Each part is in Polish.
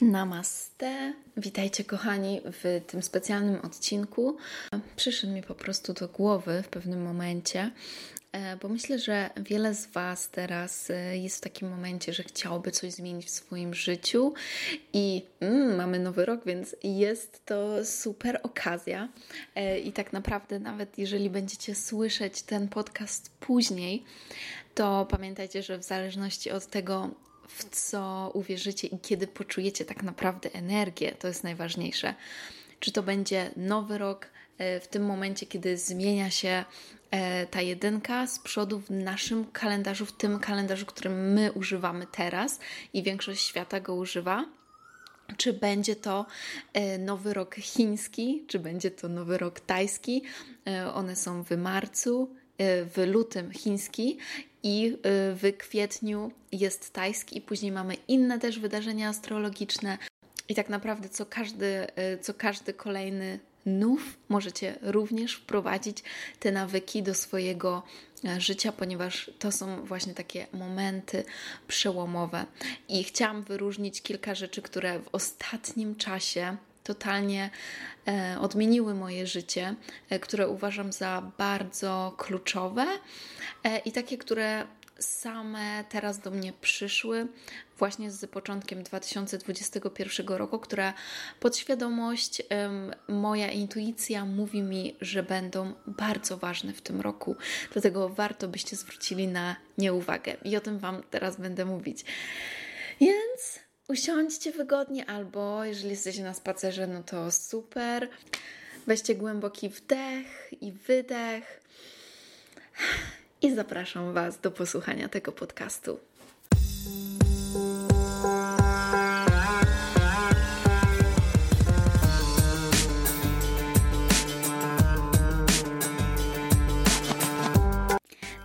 Namaste. Witajcie kochani w tym specjalnym odcinku. Przyszedł mi po prostu do głowy w pewnym momencie, e, bo myślę, że wiele z Was teraz e, jest w takim momencie, że chciałoby coś zmienić w swoim życiu i mm, mamy nowy rok, więc jest to super okazja. E, I tak naprawdę, nawet jeżeli będziecie słyszeć ten podcast później, to pamiętajcie, że w zależności od tego, w co uwierzycie i kiedy poczujecie tak naprawdę energię, to jest najważniejsze. Czy to będzie nowy rok, e, w tym momencie, kiedy zmienia się e, ta jedynka z przodu w naszym kalendarzu, w tym kalendarzu, którym my używamy teraz i większość świata go używa. Czy będzie to e, nowy rok chiński, czy będzie to nowy rok tajski? One są w marcu, w lutym chiński i y, w kwietniu jest tajski i później mamy inne też wydarzenia astrologiczne. I tak naprawdę co każdy, y, co każdy kolejny nów możecie również wprowadzić te nawyki do swojego e, życia, ponieważ to są właśnie takie momenty przełomowe. I chciałam wyróżnić kilka rzeczy, które w ostatnim czasie totalnie e, odmieniły moje życie, e, które uważam za bardzo kluczowe e, i takie, które same teraz do mnie przyszły właśnie z początkiem 2021 roku, która podświadomość, moja intuicja mówi mi, że będą bardzo ważne w tym roku. Dlatego warto byście zwrócili na nie uwagę i o tym Wam teraz będę mówić. Więc usiądźcie wygodnie, albo jeżeli jesteście na spacerze, no to super. Weźcie głęboki wdech i wydech. I zapraszam Was do posłuchania tego podcastu.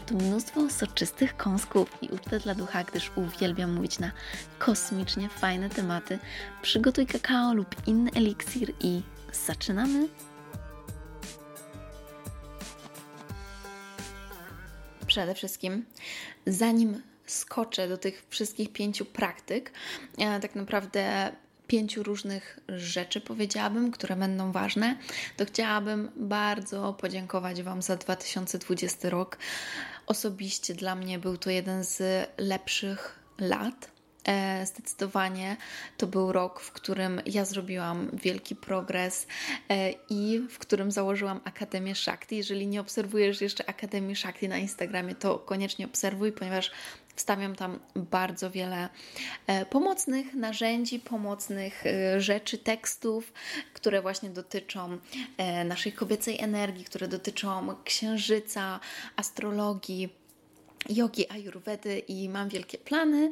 tu mnóstwo soczystych kąsków i ucztę dla ducha, gdyż uwielbiam mówić na kosmicznie fajne tematy. Przygotuj kakao lub inny eliksir i zaczynamy! Przede wszystkim, zanim skoczę do tych wszystkich pięciu praktyk, tak naprawdę pięciu różnych rzeczy, powiedziałabym, które będą ważne, to chciałabym bardzo podziękować Wam za 2020 rok. Osobiście dla mnie był to jeden z lepszych lat. E, zdecydowanie to był rok, w którym ja zrobiłam wielki progres e, i w którym założyłam Akademię Shakti. Jeżeli nie obserwujesz jeszcze Akademii Shakti na Instagramie, to koniecznie obserwuj, ponieważ Wstawiam tam bardzo wiele e, pomocnych narzędzi, pomocnych e, rzeczy, tekstów, które właśnie dotyczą e, naszej kobiecej energii, które dotyczą księżyca, astrologii jogi, ayurvedy i mam wielkie plany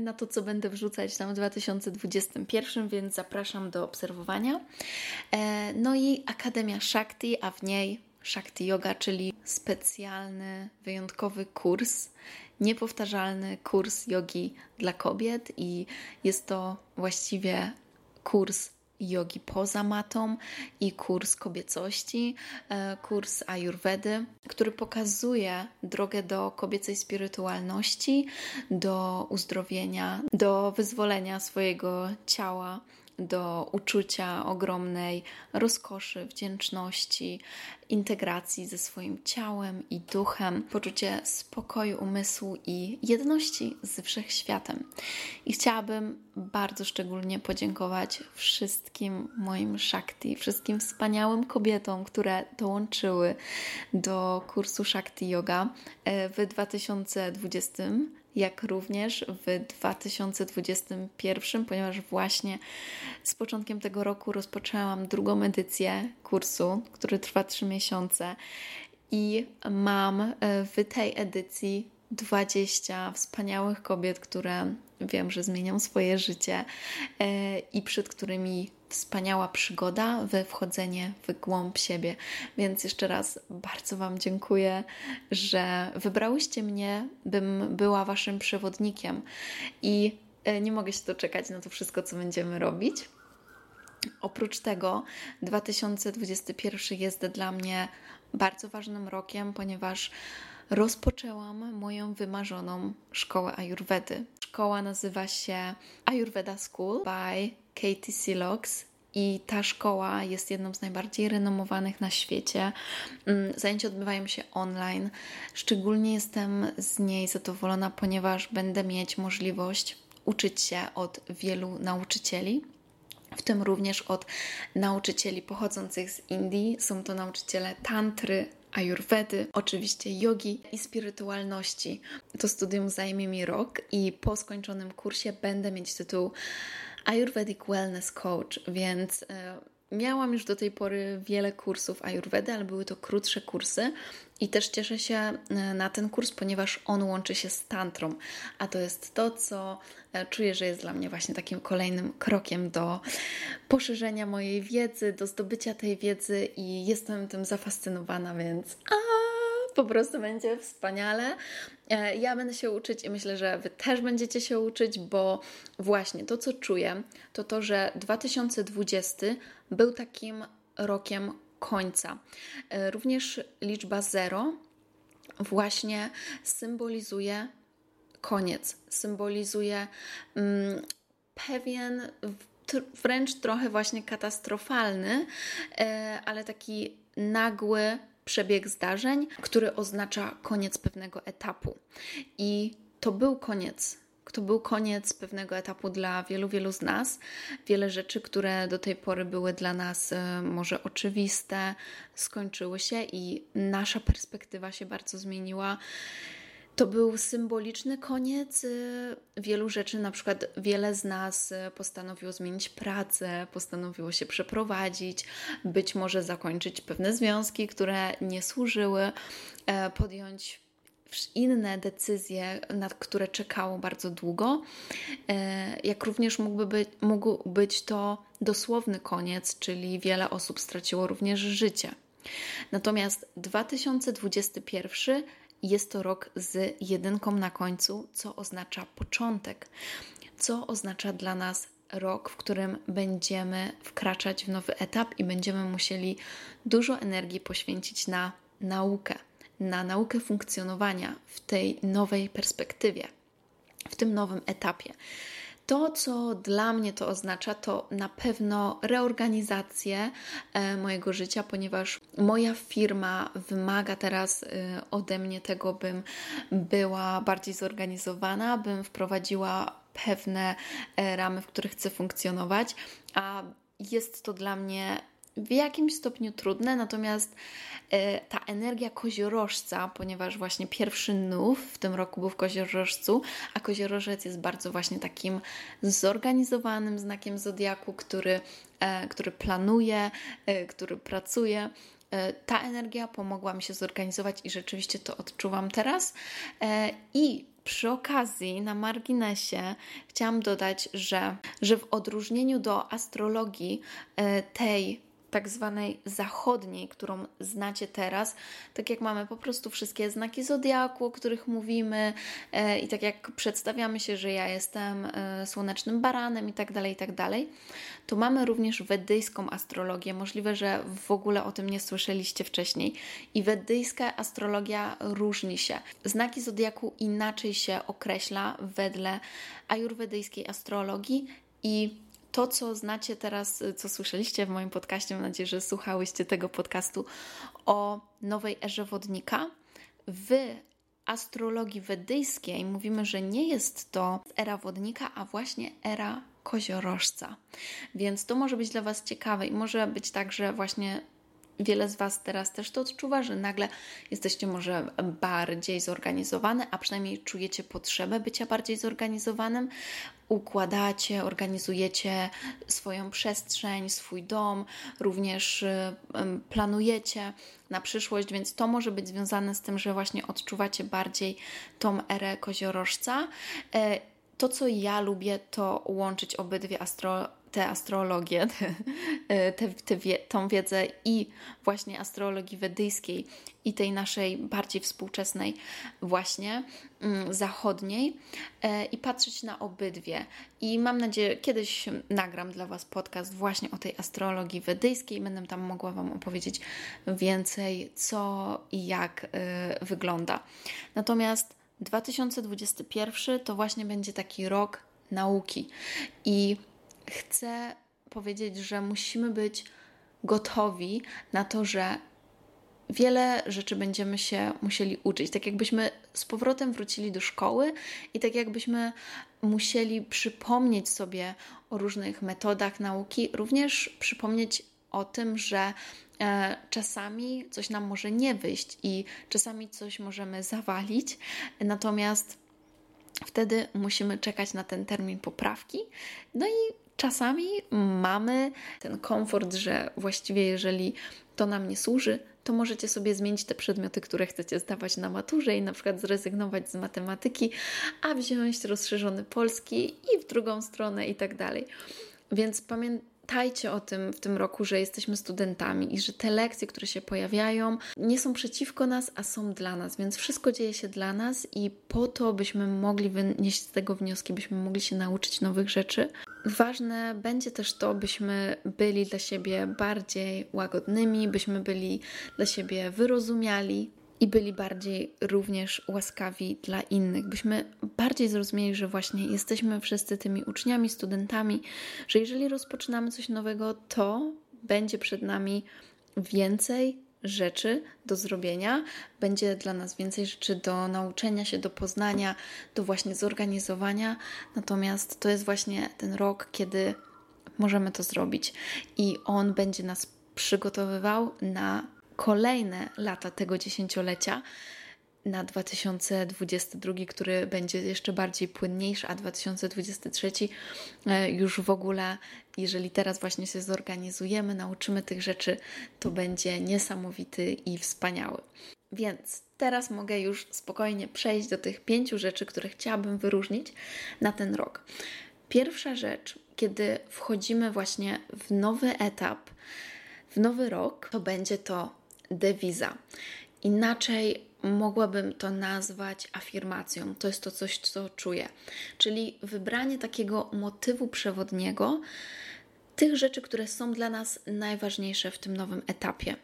na to, co będę wrzucać tam w 2021, więc zapraszam do obserwowania. No i Akademia Shakti, a w niej Shakti Yoga, czyli specjalny, wyjątkowy kurs niepowtarzalny kurs jogi dla kobiet i jest to właściwie kurs jogi poza matą i kurs kobiecości, e, kurs ayurvedy, który pokazuje drogę do kobiecej spirytualności, do uzdrowienia, do wyzwolenia swojego ciała do uczucia ogromnej rozkoszy, wdzięczności, integracji ze swoim ciałem i duchem, poczucie spokoju umysłu i jedności z wszechświatem. I chciałabym bardzo szczególnie podziękować wszystkim moim Shakti, wszystkim wspaniałym kobietom, które dołączyły do kursu Shakti Yoga e, w 2020 jak również w 2021, ponieważ właśnie z początkiem tego roku rozpoczęłam drugą edycję kursu, który trwa 3 miesiące i mam e, w tej edycji 20 wspaniałych kobiet, które wiem, że zmienią swoje życie e, i przed którymi wspaniała przygoda we wchodzenie w głąb siebie. Więc jeszcze raz bardzo Wam dziękuję, że wybrałyście mnie, bym była Waszym przewodnikiem i e, nie mogę się doczekać na to wszystko, co będziemy robić. Oprócz tego 2021 jest dla mnie bardzo ważnym rokiem, ponieważ rozpoczęłam moją wymarzoną szkołę Ayurvedy. Szkoła nazywa się Ayurveda School by Katie Silox i ta szkoła jest jedną z najbardziej renomowanych na świecie. Mm, zajęcia odbywają się online. Szczególnie jestem z niej zadowolona, ponieważ będę mieć możliwość uczyć się od wielu nauczycieli w tym również od nauczycieli pochodzących z Indii. Są to nauczyciele tantry, ayurvedy, oczywiście jogi i spirytualności. To studium zajmie mi rok i po skończonym kursie będę mieć tytuł Ayurvedic Wellness Coach, więc e, Miałam już do tej pory wiele kursów Ayurvedy, ale były to krótsze kursy i też cieszę się e, na ten kurs, ponieważ on łączy się z tantrą, a to jest to, co e, czuję, że jest dla mnie właśnie takim kolejnym krokiem do poszerzenia mojej wiedzy, do zdobycia tej wiedzy i jestem tym zafascynowana, więc a po prostu będzie wspaniale. E, ja będę się uczyć i myślę, że Wy też będziecie się uczyć, bo właśnie to, co czuję, to to, że 2020 był takim rokiem końca. E, również liczba 0 właśnie symbolizuje koniec, symbolizuje mm, pewien wręcz trochę właśnie katastrofalny, e, ale taki nagły przebieg zdarzeń, który oznacza koniec pewnego etapu. I to był koniec. To był koniec pewnego etapu dla wielu, wielu z nas. Wiele rzeczy, które do tej pory były dla nas e, może oczywiste, skończyły się i nasza perspektywa się bardzo zmieniła. To był symboliczny koniec y, wielu rzeczy, na przykład wiele z nas y, postanowiło zmienić pracę, postanowiło się przeprowadzić, być może zakończyć pewne związki, które nie służyły, e, podjąć inne decyzje, nad które czekało bardzo długo, e, jak również mógłby być, mógł być to dosłowny koniec, czyli wiele osób straciło również życie. Natomiast 2021 jest to rok z jedynką na końcu, co oznacza początek, co oznacza dla nas rok, w którym będziemy wkraczać w nowy etap i będziemy musieli dużo energii poświęcić na naukę, na naukę funkcjonowania w tej nowej perspektywie, w tym nowym etapie. To, co dla mnie to oznacza, to na pewno reorganizację e, mojego życia, ponieważ moja firma wymaga teraz e, ode mnie tego, bym była bardziej zorganizowana, bym wprowadziła pewne e, ramy, w których chcę funkcjonować, a jest to dla mnie w jakimś stopniu trudne, natomiast e, ta energia koziorożca, ponieważ właśnie pierwszy nów w tym roku był w koziorożcu, a koziorożec jest bardzo właśnie takim zorganizowanym znakiem zodiaku, który, e, który planuje, e, który pracuje. Ta energia pomogła mi się zorganizować i rzeczywiście to odczuwam teraz. I przy okazji, na marginesie, chciałam dodać, że, że w odróżnieniu do astrologii tej tak zwanej zachodniej, którą znacie teraz, tak jak mamy po prostu wszystkie znaki zodiaku, o których mówimy e, i tak jak przedstawiamy się, że ja jestem e, słonecznym baranem i tak dalej, i tak dalej, to mamy również wedyjską astrologię. Możliwe, że w ogóle o tym nie słyszeliście wcześniej. I wedyjska astrologia różni się. Znaki zodiaku inaczej się określa wedle ajurwedyjskiej astrologii i to, co znacie teraz, co słyszeliście w moim podcaście, mam nadzieję, że słuchałyście tego podcastu o nowej erze wodnika. W astrologii wedyjskiej mówimy, że nie jest to era wodnika, a właśnie era koziorożca. Więc to może być dla Was ciekawe i może być tak, że właśnie wiele z Was teraz też to odczuwa, że nagle jesteście może bardziej zorganizowane, a przynajmniej czujecie potrzebę bycia bardziej zorganizowanym. Układacie, organizujecie swoją przestrzeń, swój dom, również planujecie na przyszłość, więc to może być związane z tym, że właśnie odczuwacie bardziej tą erę koziorożca. E, to, co ja lubię, to łączyć obydwie astro tę astrologię, tę, tę, tą wiedzę i właśnie astrologii wedyjskiej i tej naszej bardziej współczesnej właśnie mm, zachodniej e, i patrzeć na obydwie. I mam nadzieję, kiedyś nagram dla Was podcast właśnie o tej astrologii wedyjskiej. Będę tam mogła Wam opowiedzieć więcej, co i jak e, wygląda. Natomiast 2021 to właśnie będzie taki rok nauki i chcę powiedzieć, że musimy być gotowi na to, że wiele rzeczy będziemy się musieli uczyć. Tak jakbyśmy z powrotem wrócili do szkoły i tak jakbyśmy musieli przypomnieć sobie o różnych metodach nauki, również przypomnieć o tym, że e, czasami coś nam może nie wyjść i czasami coś możemy zawalić, natomiast wtedy musimy czekać na ten termin poprawki. No i czasami mamy ten komfort, że właściwie jeżeli to nam nie służy, to możecie sobie zmienić te przedmioty, które chcecie zdawać na maturze i na przykład zrezygnować z matematyki, a wziąć rozszerzony polski i w drugą stronę i tak dalej. Więc pamiętajcie, Pamiętajcie o tym w tym roku, że jesteśmy studentami i że te lekcje, które się pojawiają, nie są przeciwko nas, a są dla nas, więc wszystko dzieje się dla nas i po to, byśmy mogli wynieść z tego wnioski, byśmy mogli się nauczyć nowych rzeczy. Ważne będzie też to, byśmy byli dla siebie bardziej łagodnymi, byśmy byli dla siebie wyrozumiali, i byli bardziej również łaskawi dla innych, byśmy bardziej zrozumieli, że właśnie jesteśmy wszyscy tymi uczniami, studentami, że jeżeli rozpoczynamy coś nowego, to będzie przed nami więcej rzeczy do zrobienia, będzie dla nas więcej rzeczy do nauczenia się, do poznania, do właśnie zorganizowania. Natomiast to jest właśnie ten rok, kiedy możemy to zrobić i on będzie nas przygotowywał na kolejne lata tego dziesięciolecia na 2022, który będzie jeszcze bardziej płynniejszy, a 2023 e, już w ogóle, jeżeli teraz właśnie się zorganizujemy, nauczymy tych rzeczy, to będzie niesamowity i wspaniały. Więc teraz mogę już spokojnie przejść do tych pięciu rzeczy, które chciałabym wyróżnić na ten rok. Pierwsza rzecz, kiedy wchodzimy właśnie w nowy etap, w nowy rok, to będzie to dewiza. Inaczej mogłabym to nazwać afirmacją. To jest to coś, co czuję. Czyli wybranie takiego motywu przewodniego, tych rzeczy, które są dla nas najważniejsze w tym nowym etapie.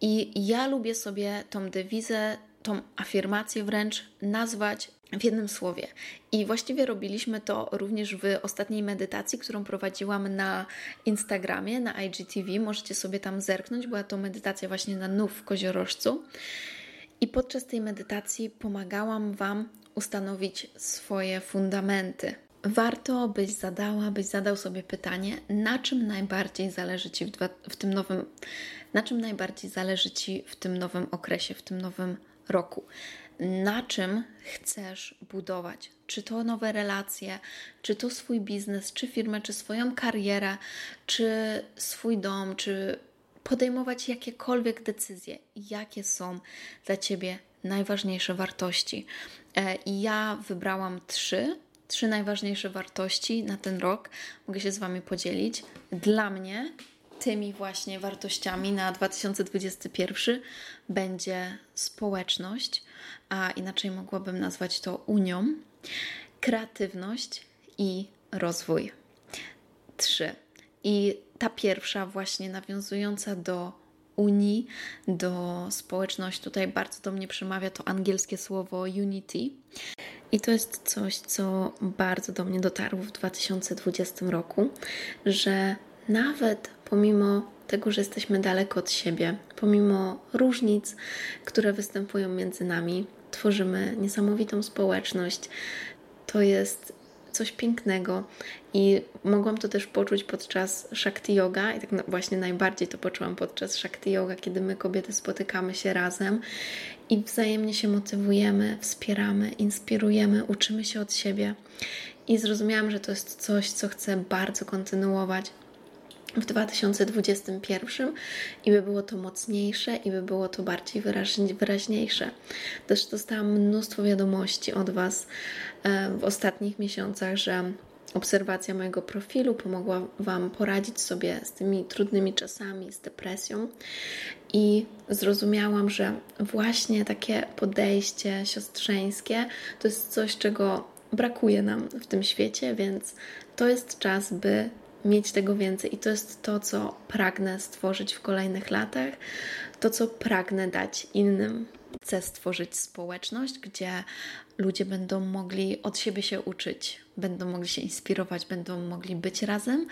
I ja lubię sobie tą dewizę, tą afirmację wręcz nazwać w jednym słowie. I właściwie robiliśmy to również w ostatniej medytacji, którą prowadziłam na Instagramie, na IGTV. Możecie sobie tam zerknąć. Była to medytacja właśnie na nów w koziorożcu. I podczas tej medytacji pomagałam Wam ustanowić swoje fundamenty. Warto byś zadała, byś zadał sobie pytanie, na czym najbardziej zależy Ci w, dwa, w tym nowym, na czym najbardziej zależy Ci w tym nowym okresie, w tym nowym roku na czym chcesz budować. Czy to nowe relacje, czy to swój biznes, czy firmę, czy swoją karierę, czy swój dom, czy podejmować jakiekolwiek decyzje, jakie są dla Ciebie najważniejsze wartości. E, I ja wybrałam trzy, trzy najważniejsze wartości na ten rok. Mogę się z Wami podzielić. Dla mnie tymi właśnie wartościami na 2021 będzie społeczność, a inaczej mogłabym nazwać to unią, kreatywność i rozwój. Trzy. I ta pierwsza, właśnie nawiązująca do Unii, do społeczności, tutaj bardzo do mnie przemawia to angielskie słowo unity. I to jest coś, co bardzo do mnie dotarło w 2020 roku, że nawet pomimo tego, że jesteśmy daleko od siebie, pomimo różnic, które występują między nami, tworzymy niesamowitą społeczność. To jest coś pięknego i mogłam to też poczuć podczas Shakti Yoga i tak właśnie najbardziej to poczułam podczas Shakti Yoga, kiedy my kobiety spotykamy się razem i wzajemnie się motywujemy, wspieramy, inspirujemy, uczymy się od siebie i zrozumiałam, że to jest coś, co chcę bardzo kontynuować w 2021 i by było to mocniejsze i by było to bardziej wyraźniejsze. Też dostałam mnóstwo wiadomości od Was e, w ostatnich miesiącach, że obserwacja mojego profilu pomogła Wam poradzić sobie z tymi trudnymi czasami, z depresją. I zrozumiałam, że właśnie takie podejście siostrzeńskie to jest coś, czego brakuje nam w tym świecie, więc to jest czas, by mieć tego więcej. I to jest to, co pragnę stworzyć w kolejnych latach, to, co pragnę dać innym. Chcę stworzyć społeczność, gdzie ludzie będą mogli od siebie się uczyć, będą mogli się inspirować, będą mogli być razem,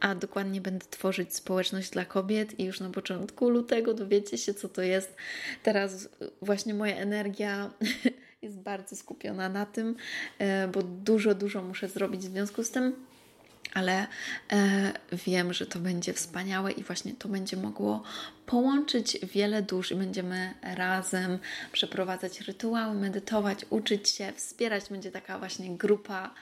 a dokładnie będę tworzyć społeczność dla kobiet i już na początku lutego dowiecie się, co to jest. Teraz właśnie moja energia jest bardzo skupiona na tym, e, bo dużo, dużo muszę zrobić w związku z tym ale e, wiem, że to będzie wspaniałe i właśnie to będzie mogło połączyć wiele dusz i będziemy razem przeprowadzać rytuały, medytować, uczyć się, wspierać. Będzie taka właśnie grupa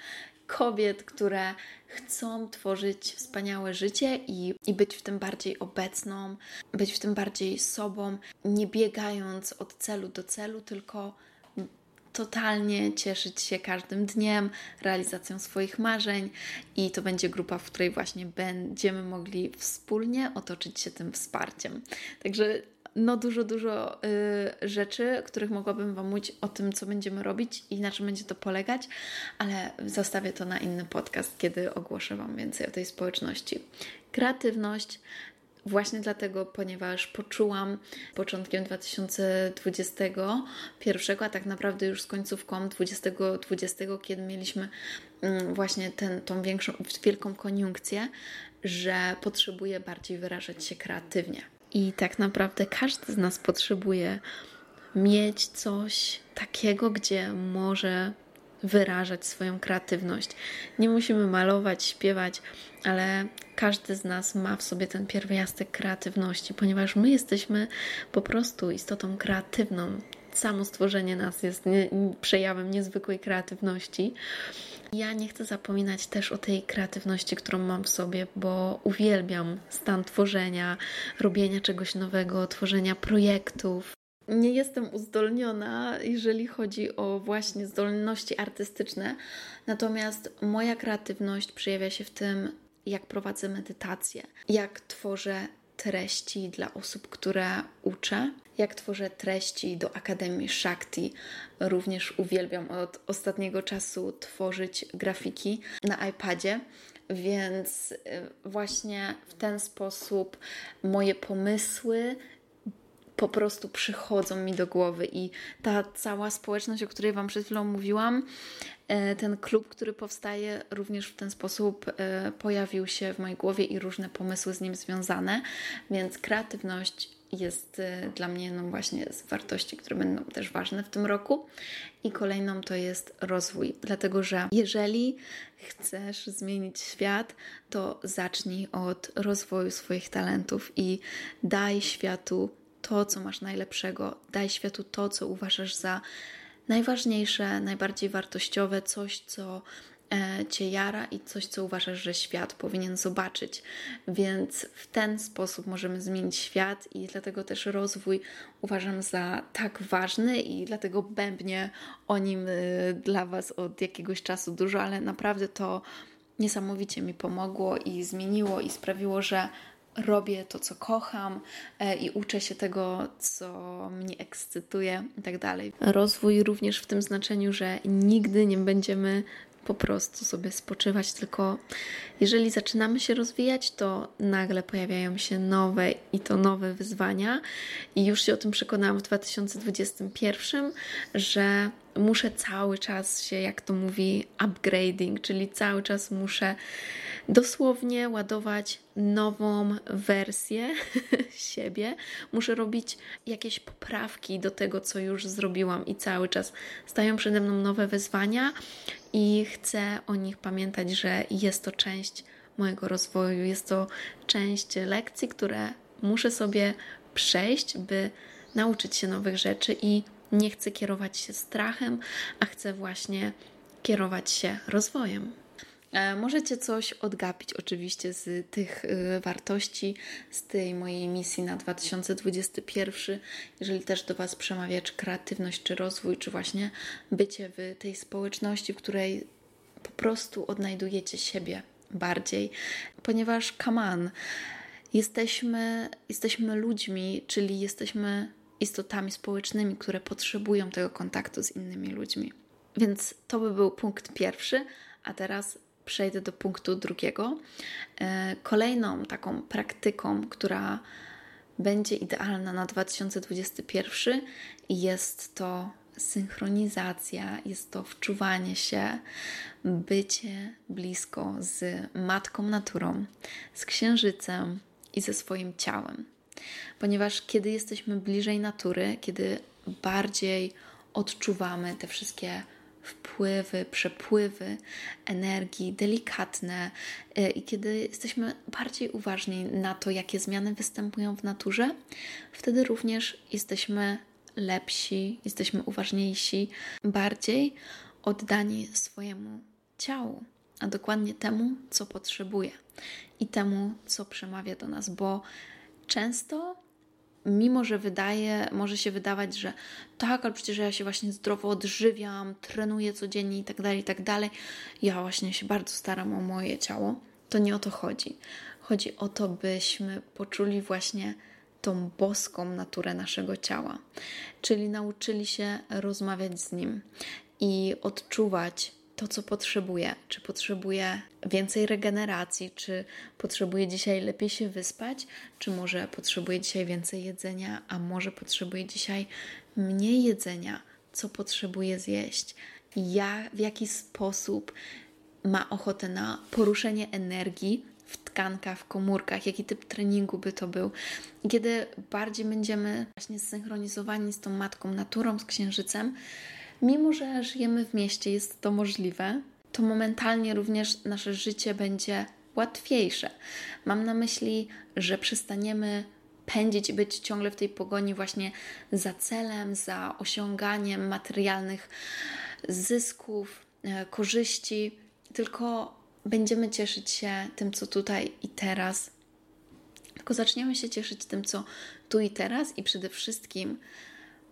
kobiet, które chcą tworzyć wspaniałe życie i, i być w tym bardziej obecną, być w tym bardziej sobą, nie biegając od celu do celu, tylko totalnie cieszyć się każdym dniem, realizacją swoich marzeń i to będzie grupa, w której właśnie będziemy mogli wspólnie otoczyć się tym wsparciem. Także no dużo, dużo y, rzeczy, których mogłabym Wam mówić o tym, co będziemy robić i na czym będzie to polegać, ale zostawię to na inny podcast, kiedy ogłoszę Wam więcej o tej społeczności. Kreatywność Właśnie dlatego, ponieważ poczułam początkiem 2021, a tak naprawdę już z końcówką 2020, kiedy mieliśmy mm, właśnie ten, tą większą, wielką koniunkcję, że potrzebuję bardziej wyrażać się kreatywnie. I tak naprawdę każdy z nas potrzebuje mieć coś takiego, gdzie może wyrażać swoją kreatywność. Nie musimy malować, śpiewać, ale każdy z nas ma w sobie ten pierwiastek kreatywności, ponieważ my jesteśmy po prostu istotą kreatywną. Samo stworzenie nas jest nie, przejawem niezwykłej kreatywności. Ja nie chcę zapominać też o tej kreatywności, którą mam w sobie, bo uwielbiam stan tworzenia, robienia czegoś nowego, tworzenia projektów nie jestem uzdolniona, jeżeli chodzi o właśnie zdolności artystyczne, natomiast moja kreatywność przejawia się w tym, jak prowadzę medytację, jak tworzę treści dla osób, które uczę, jak tworzę treści do Akademii Shakti. Również uwielbiam od ostatniego czasu tworzyć grafiki na iPadzie. Więc y, właśnie w ten sposób moje pomysły po prostu przychodzą mi do głowy i ta cała społeczność, o której Wam przed chwilą mówiłam, e, ten klub, który powstaje, również w ten sposób e, pojawił się w mojej głowie i różne pomysły z nim związane, więc kreatywność jest e, dla mnie no właśnie z wartości, które będą też ważne w tym roku. I kolejną to jest rozwój, dlatego że jeżeli chcesz zmienić świat, to zacznij od rozwoju swoich talentów i daj światu to, co masz najlepszego, daj światu to, co uważasz za najważniejsze, najbardziej wartościowe, coś, co e, cię jara i coś, co uważasz, że świat powinien zobaczyć. Więc w ten sposób możemy zmienić świat i dlatego też rozwój uważam za tak ważny i dlatego bębnię o nim e, dla Was od jakiegoś czasu dużo, ale naprawdę to niesamowicie mi pomogło i zmieniło i sprawiło, że robię to, co kocham e, i uczę się tego, co mnie ekscytuje i tak dalej. Rozwój również w tym znaczeniu, że nigdy nie będziemy po prostu sobie spoczywać, tylko jeżeli zaczynamy się rozwijać, to nagle pojawiają się nowe i to nowe wyzwania. I już się o tym przekonałam w 2021, że muszę cały czas się, jak to mówi, upgrading, czyli cały czas muszę dosłownie ładować nową wersję siebie. Muszę robić jakieś poprawki do tego, co już zrobiłam, i cały czas stają przede mną nowe wyzwania, i chcę o nich pamiętać, że jest to część mojego rozwoju, jest to część lekcji, które muszę sobie przejść, by nauczyć się nowych rzeczy i nie chcę kierować się strachem, a chcę właśnie kierować się rozwojem. E, możecie coś odgapić oczywiście z tych y, wartości, z tej mojej misji na 2021, jeżeli też do Was przemawia czy kreatywność, czy rozwój, czy właśnie bycie w tej społeczności, w której po prostu odnajdujecie siebie bardziej, ponieważ on, jesteśmy, jesteśmy ludźmi, czyli jesteśmy istotami społecznymi, które potrzebują tego kontaktu z innymi ludźmi. Więc to by był punkt pierwszy, a teraz przejdę do punktu drugiego. E, kolejną taką praktyką, która będzie idealna na 2021 jest to synchronizacja, jest to wczuwanie się, bycie blisko z matką naturą, z księżycem i ze swoim ciałem. Ponieważ kiedy jesteśmy bliżej natury, kiedy bardziej odczuwamy te wszystkie wpływy, przepływy energii delikatne y, i kiedy jesteśmy bardziej uważni na to, jakie zmiany występują w naturze, wtedy również jesteśmy lepsi, jesteśmy uważniejsi, bardziej oddani swojemu ciału, a dokładnie temu, co potrzebuje i temu, co przemawia do nas, bo często mimo że wydaje, może się wydawać, że tak, ale przecież ja się właśnie zdrowo odżywiam, trenuję codziennie i tak dalej, i tak dalej. Ja właśnie się bardzo staram o moje ciało. To nie o to chodzi. Chodzi o to, byśmy poczuli właśnie tą boską naturę naszego ciała, czyli nauczyli się rozmawiać z nim i odczuwać to, co potrzebuje. Czy potrzebuje więcej regeneracji, czy potrzebuje dzisiaj lepiej się wyspać, czy może potrzebuje dzisiaj więcej jedzenia, a może potrzebuje dzisiaj mniej jedzenia, co potrzebuje zjeść, ja, w jaki sposób ma ochotę na poruszenie energii w tkankach, w komórkach, jaki typ treningu by to był. Kiedy bardziej będziemy właśnie zsynchronizowani z tą matką naturą, z księżycem, mimo że żyjemy w mieście, jest to możliwe, to momentalnie również nasze życie będzie łatwiejsze. Mam na myśli, że przestaniemy pędzić i być ciągle w tej pogoni właśnie za celem, za osiąganiem materialnych zysków, e, korzyści, tylko będziemy cieszyć się tym, co tutaj i teraz. Tylko zaczniemy się cieszyć tym, co tu i teraz, i przede wszystkim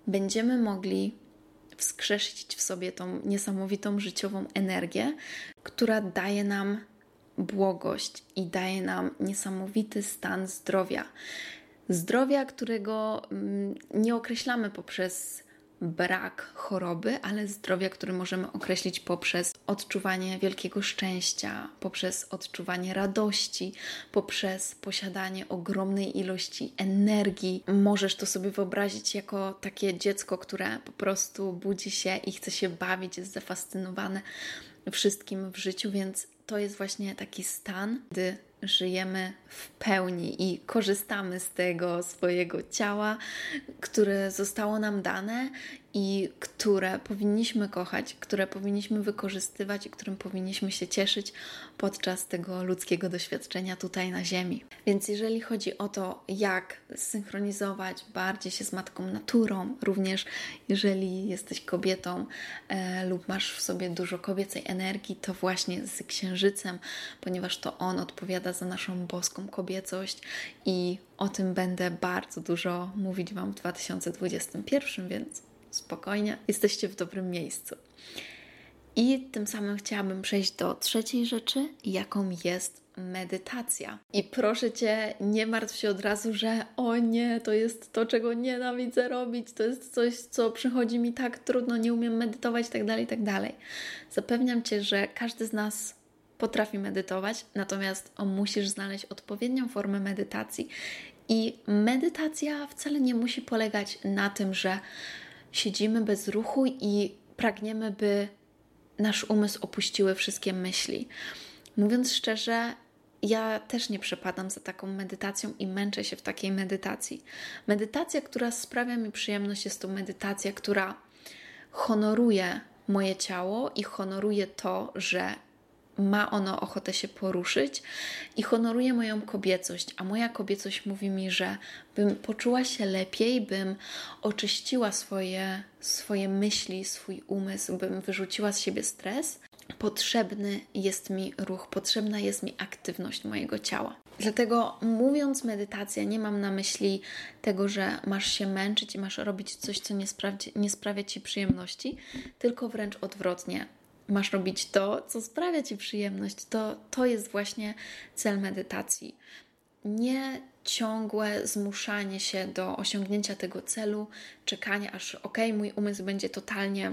będziemy mogli wskrzesić w sobie tą niesamowitą życiową energię, która daje nam błogość i daje nam niesamowity stan zdrowia. Zdrowia, którego mm, nie określamy poprzez brak choroby, ale zdrowia, które możemy określić poprzez odczuwanie wielkiego szczęścia, poprzez odczuwanie radości, poprzez posiadanie ogromnej ilości energii. Możesz to sobie wyobrazić jako takie dziecko, które po prostu budzi się i chce się bawić, jest zafascynowane wszystkim w życiu, więc to jest właśnie taki stan, gdy żyjemy w pełni i korzystamy z tego swojego ciała, które zostało nam dane i które powinniśmy kochać, które powinniśmy wykorzystywać i którym powinniśmy się cieszyć podczas tego ludzkiego doświadczenia tutaj na Ziemi. Więc jeżeli chodzi o to, jak synchronizować bardziej się z Matką Naturą, również jeżeli jesteś kobietą e, lub masz w sobie dużo kobiecej energii, to właśnie z Księżycem, ponieważ to on odpowiada za naszą boską kobiecość i o tym będę bardzo dużo mówić Wam w 2021, więc spokojnie, jesteście w dobrym miejscu. I tym samym chciałabym przejść do trzeciej rzeczy, jaką jest medytacja. I proszę cię, nie martw się od razu, że o nie, to jest to, czego nienawidzę robić, to jest coś, co przychodzi mi tak trudno, nie umiem medytować, tak dalej, tak dalej. Zapewniam cię, że każdy z nas potrafi medytować, natomiast musisz znaleźć odpowiednią formę medytacji. I medytacja wcale nie musi polegać na tym, że siedzimy bez ruchu i pragniemy, by nasz umysł opuściły wszystkie myśli. Mówiąc szczerze, ja też nie przepadam za taką medytacją i męczę się w takiej medytacji. Medytacja, która sprawia mi przyjemność, jest to medytacja, która honoruje moje ciało i honoruje to, że ma ono ochotę się poruszyć i honoruje moją kobiecość, a moja kobiecość mówi mi, że bym poczuła się lepiej, bym oczyściła swoje, swoje myśli, swój umysł, bym wyrzuciła z siebie stres, potrzebny jest mi ruch, potrzebna jest mi aktywność mojego ciała. Dlatego mówiąc medytacja, nie mam na myśli tego, że masz się męczyć i masz robić coś, co nie, nie sprawia ci przyjemności, tylko wręcz odwrotnie. Masz robić to, co sprawia ci przyjemność. To, to jest właśnie cel medytacji. Nie ciągłe zmuszanie się do osiągnięcia tego celu, czekanie aż ok, mój umysł będzie totalnie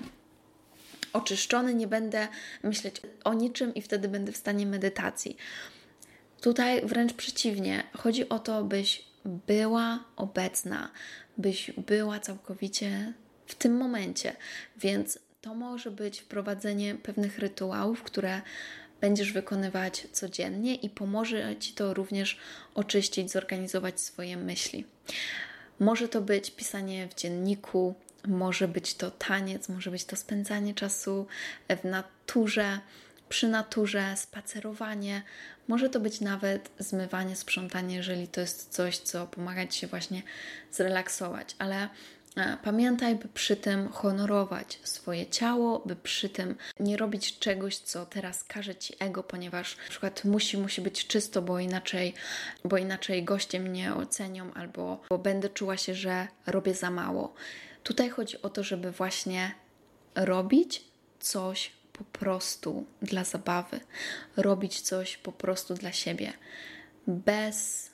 oczyszczony, nie będę myśleć o niczym i wtedy będę w stanie medytacji. Tutaj wręcz przeciwnie, chodzi o to, byś była obecna, byś była całkowicie w tym momencie. Więc to może być wprowadzenie pewnych rytuałów, które będziesz wykonywać codziennie i pomoże ci to również oczyścić, zorganizować swoje myśli. Może to być pisanie w dzienniku, może być to taniec, może być to spędzanie czasu w naturze, przy naturze, spacerowanie, może to być nawet zmywanie, sprzątanie, jeżeli to jest coś, co pomaga Ci się właśnie zrelaksować, ale Pamiętaj, by przy tym honorować swoje ciało, by przy tym nie robić czegoś, co teraz każe ci ego, ponieważ na przykład musi, musi być czysto, bo inaczej, bo inaczej goście mnie ocenią, albo bo będę czuła się, że robię za mało. Tutaj chodzi o to, żeby właśnie robić coś po prostu dla zabawy, robić coś po prostu dla siebie, bez,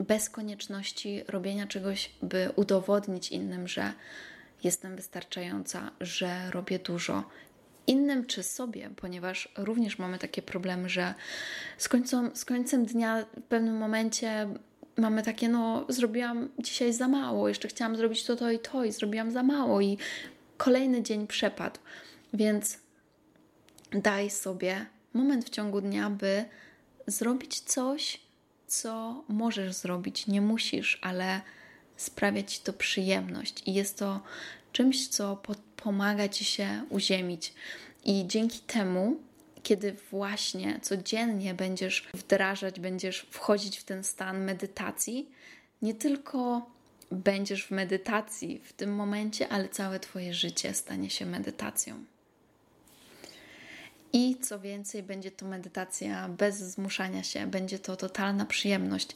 bez konieczności robienia czegoś, by udowodnić innym, że jestem wystarczająca, że robię dużo. Innym czy sobie, ponieważ również mamy takie problemy, że z końcem, z końcem dnia w pewnym momencie mamy takie, no, zrobiłam dzisiaj za mało, jeszcze chciałam zrobić to, to i to, i zrobiłam za mało, i kolejny dzień przepadł. Więc daj sobie moment w ciągu dnia, by zrobić coś, co możesz zrobić. Nie musisz, ale sprawia ci to przyjemność i jest to czymś, co pomaga ci się uziemić. I dzięki temu, kiedy właśnie codziennie będziesz wdrażać, będziesz wchodzić w ten stan medytacji, nie tylko będziesz w medytacji w tym momencie, ale całe Twoje życie stanie się medytacją. I co więcej, będzie to medytacja bez zmuszania się, będzie to totalna przyjemność.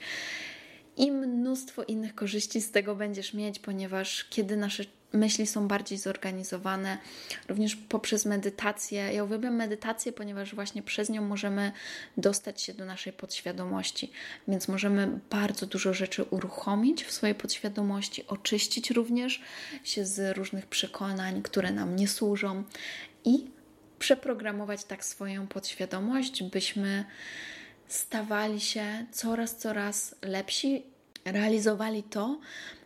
I mnóstwo innych korzyści z tego będziesz mieć, ponieważ kiedy nasze myśli są bardziej zorganizowane, również poprzez medytację. Ja uwielbiam medytację, ponieważ właśnie przez nią możemy dostać się do naszej podświadomości, więc możemy bardzo dużo rzeczy uruchomić w swojej podświadomości, oczyścić również się z różnych przekonań, które nam nie służą i przeprogramować tak swoją podświadomość, byśmy stawali się coraz, coraz lepsi, realizowali to,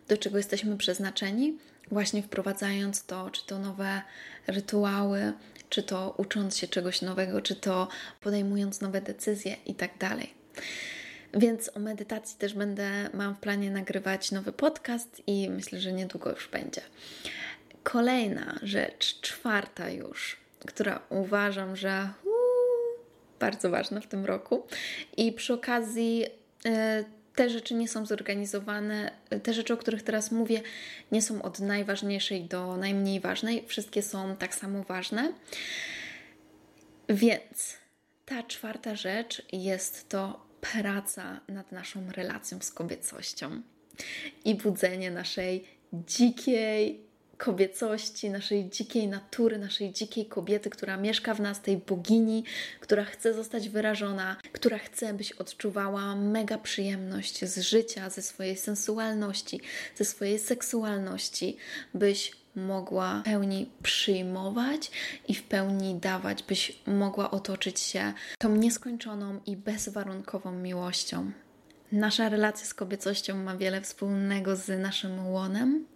do czego jesteśmy przeznaczeni, właśnie wprowadzając to, czy to nowe rytuały, czy to ucząc się czegoś nowego, czy to podejmując nowe decyzje i tak dalej. Więc o medytacji też będę, mam w planie nagrywać nowy podcast i myślę, że niedługo już będzie. Kolejna rzecz, czwarta już, która uważam, że uu, bardzo ważna w tym roku. I przy okazji y, te rzeczy nie są zorganizowane, te rzeczy, o których teraz mówię, nie są od najważniejszej do najmniej ważnej. Wszystkie są tak samo ważne. Więc ta czwarta rzecz jest to praca nad naszą relacją z kobiecością i budzenie naszej dzikiej, kobiecości, naszej dzikiej natury, naszej dzikiej kobiety, która mieszka w nas, tej bogini, która chce zostać wyrażona, która chce, byś odczuwała mega przyjemność z życia, ze swojej sensualności, ze swojej seksualności, byś mogła w pełni przyjmować i w pełni dawać, byś mogła otoczyć się tą nieskończoną i bezwarunkową miłością. Nasza relacja z kobiecością ma wiele wspólnego z naszym łonem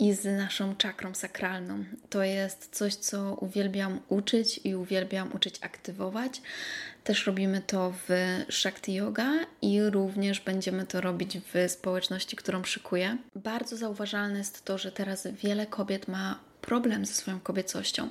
i z naszą czakrą sakralną. To jest coś, co uwielbiam uczyć i uwielbiam uczyć aktywować. Też robimy to w Shakti Yoga i również będziemy to robić w społeczności, którą szykuję. Bardzo zauważalne jest to, że teraz wiele kobiet ma problem ze swoją kobiecością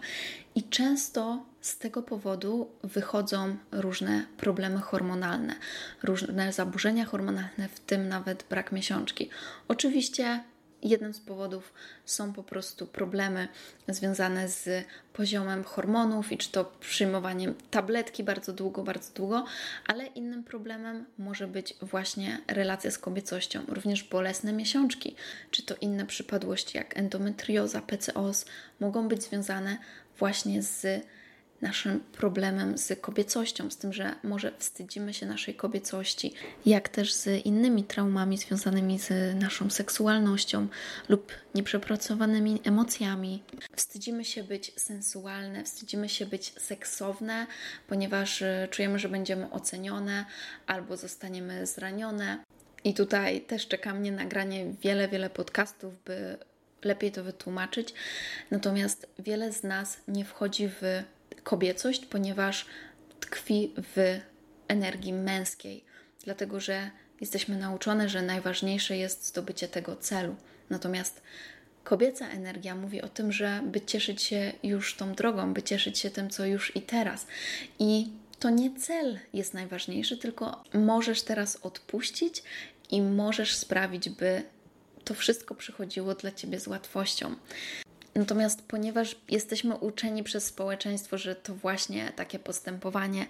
i często z tego powodu wychodzą różne problemy hormonalne, różne zaburzenia hormonalne, w tym nawet brak miesiączki. Oczywiście Jednym z powodów są po prostu problemy związane z poziomem hormonów i czy to przyjmowaniem tabletki bardzo długo, bardzo długo, ale innym problemem może być właśnie relacja z kobiecością, również bolesne miesiączki, czy to inne przypadłości jak endometrioza, PCOS mogą być związane właśnie z naszym problemem z kobiecością, z tym, że może wstydzimy się naszej kobiecości, jak też z innymi traumami związanymi z naszą seksualnością lub nieprzepracowanymi emocjami. Wstydzimy się być sensualne, wstydzimy się być seksowne, ponieważ e, czujemy, że będziemy ocenione albo zostaniemy zranione. I tutaj też czeka mnie nagranie wiele, wiele podcastów, by lepiej to wytłumaczyć. Natomiast wiele z nas nie wchodzi w kobiecość, ponieważ tkwi w energii męskiej, dlatego że jesteśmy nauczone, że najważniejsze jest zdobycie tego celu. Natomiast kobieca energia mówi o tym, że by cieszyć się już tą drogą, by cieszyć się tym, co już i teraz. I to nie cel jest najważniejszy, tylko możesz teraz odpuścić i możesz sprawić, by to wszystko przychodziło dla ciebie z łatwością. Natomiast ponieważ jesteśmy uczeni przez społeczeństwo, że to właśnie takie postępowanie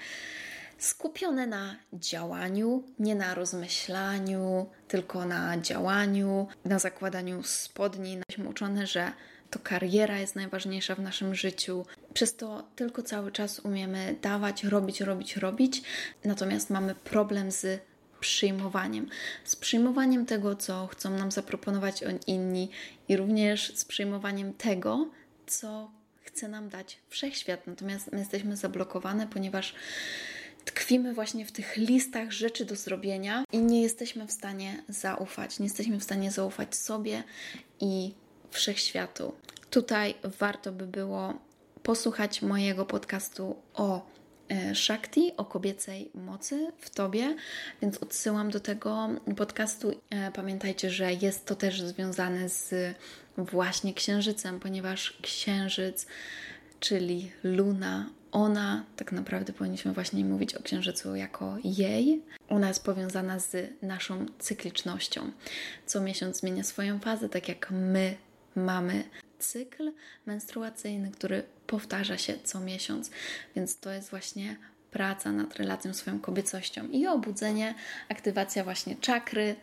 skupione na działaniu, nie na rozmyślaniu, tylko na działaniu, na zakładaniu spodni, jesteśmy uczone, że to kariera jest najważniejsza w naszym życiu. Przez to tylko cały czas umiemy dawać, robić, robić, robić, natomiast mamy problem z przyjmowaniem. Z przyjmowaniem tego, co chcą nam zaproponować inni i również z przyjmowaniem tego, co chce nam dać wszechświat. Natomiast my jesteśmy zablokowane, ponieważ tkwimy właśnie w tych listach rzeczy do zrobienia i nie jesteśmy w stanie zaufać. Nie jesteśmy w stanie zaufać sobie i wszechświatu. Tutaj warto by było posłuchać mojego podcastu o Shakti, o kobiecej mocy w Tobie, więc odsyłam do tego podcastu. E, pamiętajcie, że jest to też związane z właśnie księżycem, ponieważ księżyc, czyli luna, ona, tak naprawdę powinniśmy właśnie mówić o księżycu jako jej. Ona jest powiązana z naszą cyklicznością. Co miesiąc zmienia swoją fazę, tak jak my mamy cykl menstruacyjny, który powtarza się co miesiąc, więc to jest właśnie praca nad relacją swoją kobiecością i obudzenie, aktywacja właśnie czakry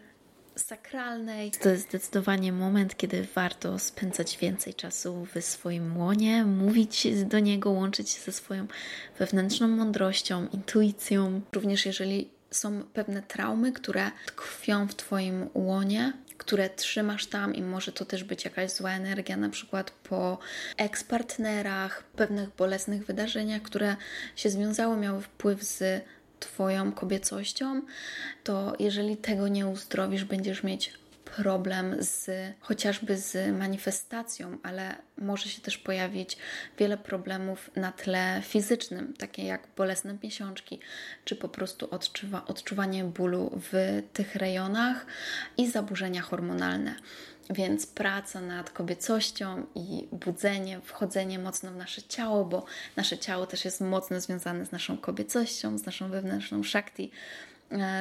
sakralnej. To jest zdecydowanie moment, kiedy warto spędzać więcej czasu w swoim łonie, mówić do niego, łączyć się ze swoją wewnętrzną mądrością, intuicją. Również jeżeli są pewne traumy, które tkwią w Twoim łonie, które trzymasz tam i może to też być jakaś zła energia, na przykład po ekspartnerach, pewnych bolesnych wydarzeniach, które się związały, miały wpływ z Twoją kobiecością, to jeżeli tego nie uzdrowisz, będziesz mieć problem z chociażby z manifestacją, ale może się też pojawić wiele problemów na tle fizycznym, takie jak bolesne miesiączki, czy po prostu odczuwa, odczuwanie bólu w tych rejonach i zaburzenia hormonalne. Więc praca nad kobiecością i budzenie, wchodzenie mocno w nasze ciało, bo nasze ciało też jest mocno związane z naszą kobiecością, z naszą wewnętrzną shakti, E,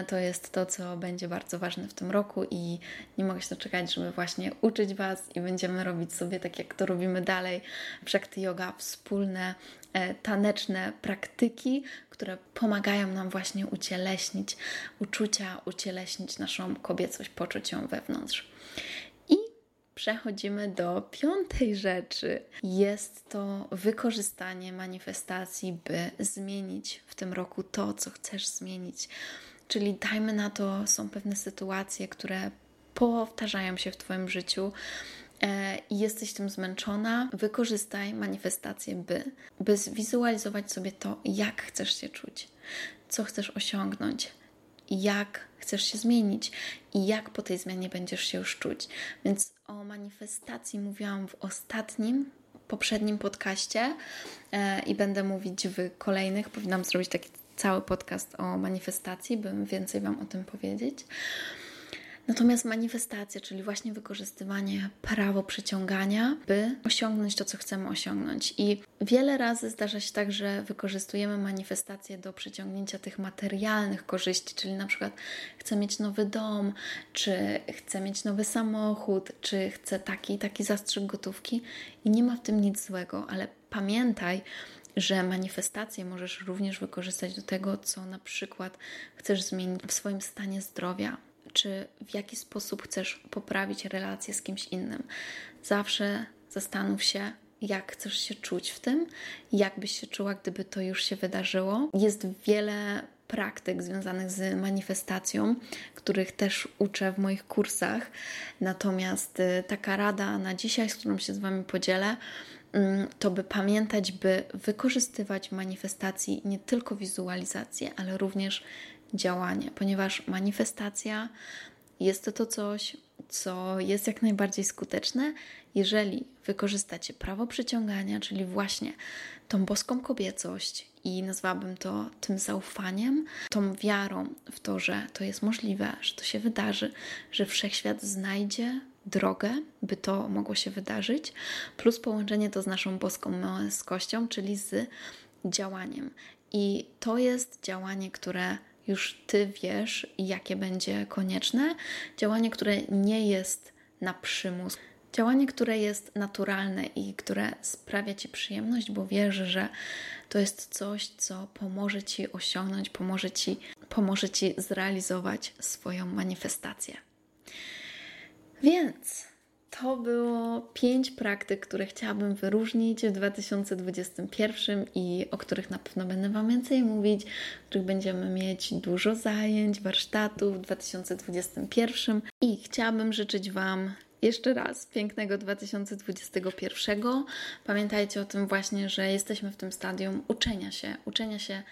to jest to, co będzie bardzo ważne w tym roku i nie mogę się doczekać, żeby właśnie uczyć Was i będziemy robić sobie tak, jak to robimy dalej, Shakti Yoga, wspólne e, taneczne praktyki, które pomagają nam właśnie ucieleśnić uczucia, ucieleśnić naszą kobiecość, poczuć ją wewnątrz. I przechodzimy do piątej rzeczy. Jest to wykorzystanie manifestacji, by zmienić w tym roku to, co chcesz zmienić. Czyli dajmy na to, są pewne sytuacje, które powtarzają się w Twoim życiu e, i jesteś tym zmęczona, wykorzystaj manifestację, by, by zwizualizować sobie to, jak chcesz się czuć, co chcesz osiągnąć, jak chcesz się zmienić i jak po tej zmianie będziesz się już czuć. Więc o manifestacji mówiłam w ostatnim, poprzednim podcaście e, i będę mówić w kolejnych. Powinnam zrobić taki cały podcast o manifestacji, bym więcej Wam o tym powiedzieć. Natomiast manifestacja, czyli właśnie wykorzystywanie prawo przyciągania, by osiągnąć to, co chcemy osiągnąć. I wiele razy zdarza się tak, że wykorzystujemy manifestację do przyciągnięcia tych materialnych korzyści, czyli na przykład chcę mieć nowy dom, czy chcę mieć nowy samochód, czy chcę taki taki zastrzyk gotówki i nie ma w tym nic złego, ale pamiętaj, że manifestacje możesz również wykorzystać do tego, co na przykład chcesz zmienić w swoim stanie zdrowia, czy w jaki sposób chcesz poprawić relacje z kimś innym. Zawsze zastanów się, jak chcesz się czuć w tym, jak byś się czuła, gdyby to już się wydarzyło. Jest wiele praktyk związanych z manifestacją, których też uczę w moich kursach. Natomiast y, taka rada na dzisiaj, z którą się z Wami podzielę, to by pamiętać, by wykorzystywać manifestacji nie tylko wizualizację, ale również działanie, ponieważ manifestacja jest to coś, co jest jak najbardziej skuteczne, jeżeli wykorzystacie prawo przyciągania, czyli właśnie tą boską kobiecość i nazwałabym to tym zaufaniem, tą wiarą w to, że to jest możliwe, że to się wydarzy, że wszechświat znajdzie drogę, by to mogło się wydarzyć, plus połączenie to z naszą boską męskością, czyli z działaniem. I to jest działanie, które już ty wiesz, jakie będzie konieczne. Działanie, które nie jest na przymus. Działanie, które jest naturalne i które sprawia ci przyjemność, bo wiesz, że to jest coś, co pomoże ci osiągnąć, pomoże ci, pomoże ci zrealizować swoją manifestację. Więc to było pięć praktyk, które chciałabym wyróżnić w 2021 i o których na pewno będę Wam więcej mówić, w których będziemy mieć dużo zajęć, warsztatów w 2021 i chciałabym życzyć Wam jeszcze raz pięknego 2021. Pamiętajcie o tym właśnie, że jesteśmy w tym stadium uczenia się, uczenia się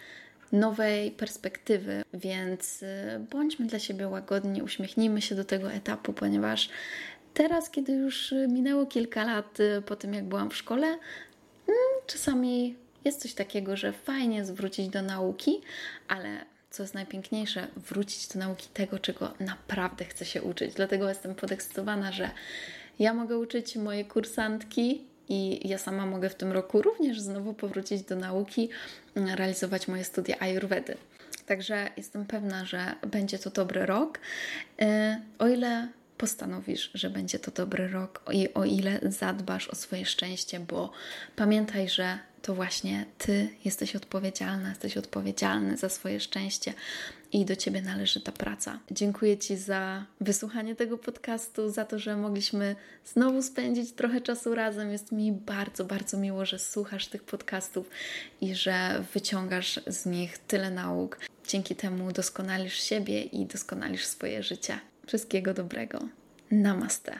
nowej perspektywy, więc y, bądźmy dla siebie łagodni, uśmiechnijmy się do tego etapu, ponieważ Teraz, kiedy już minęło kilka lat y, po tym, jak byłam w szkole, mm, czasami jest coś takiego, że fajnie zwrócić do nauki, ale co jest najpiękniejsze, wrócić do nauki tego, czego naprawdę chcę się uczyć. Dlatego jestem podekscytowana, że ja mogę uczyć moje kursantki i ja sama mogę w tym roku również znowu powrócić do nauki, mm, realizować moje studia Ayurvedy. Także jestem pewna, że będzie to dobry rok. Y, o ile postanowisz, że będzie to dobry rok i o ile zadbasz o swoje szczęście, bo pamiętaj, że to właśnie Ty jesteś odpowiedzialna, jesteś odpowiedzialny za swoje szczęście i do Ciebie należy ta praca. Dziękuję Ci za wysłuchanie tego podcastu, za to, że mogliśmy znowu spędzić trochę czasu razem. Jest mi bardzo, bardzo miło, że słuchasz tych podcastów i że wyciągasz z nich tyle nauk. Dzięki temu doskonalisz siebie i doskonalisz swoje życie. Wszystkiego dobrego. Namaste.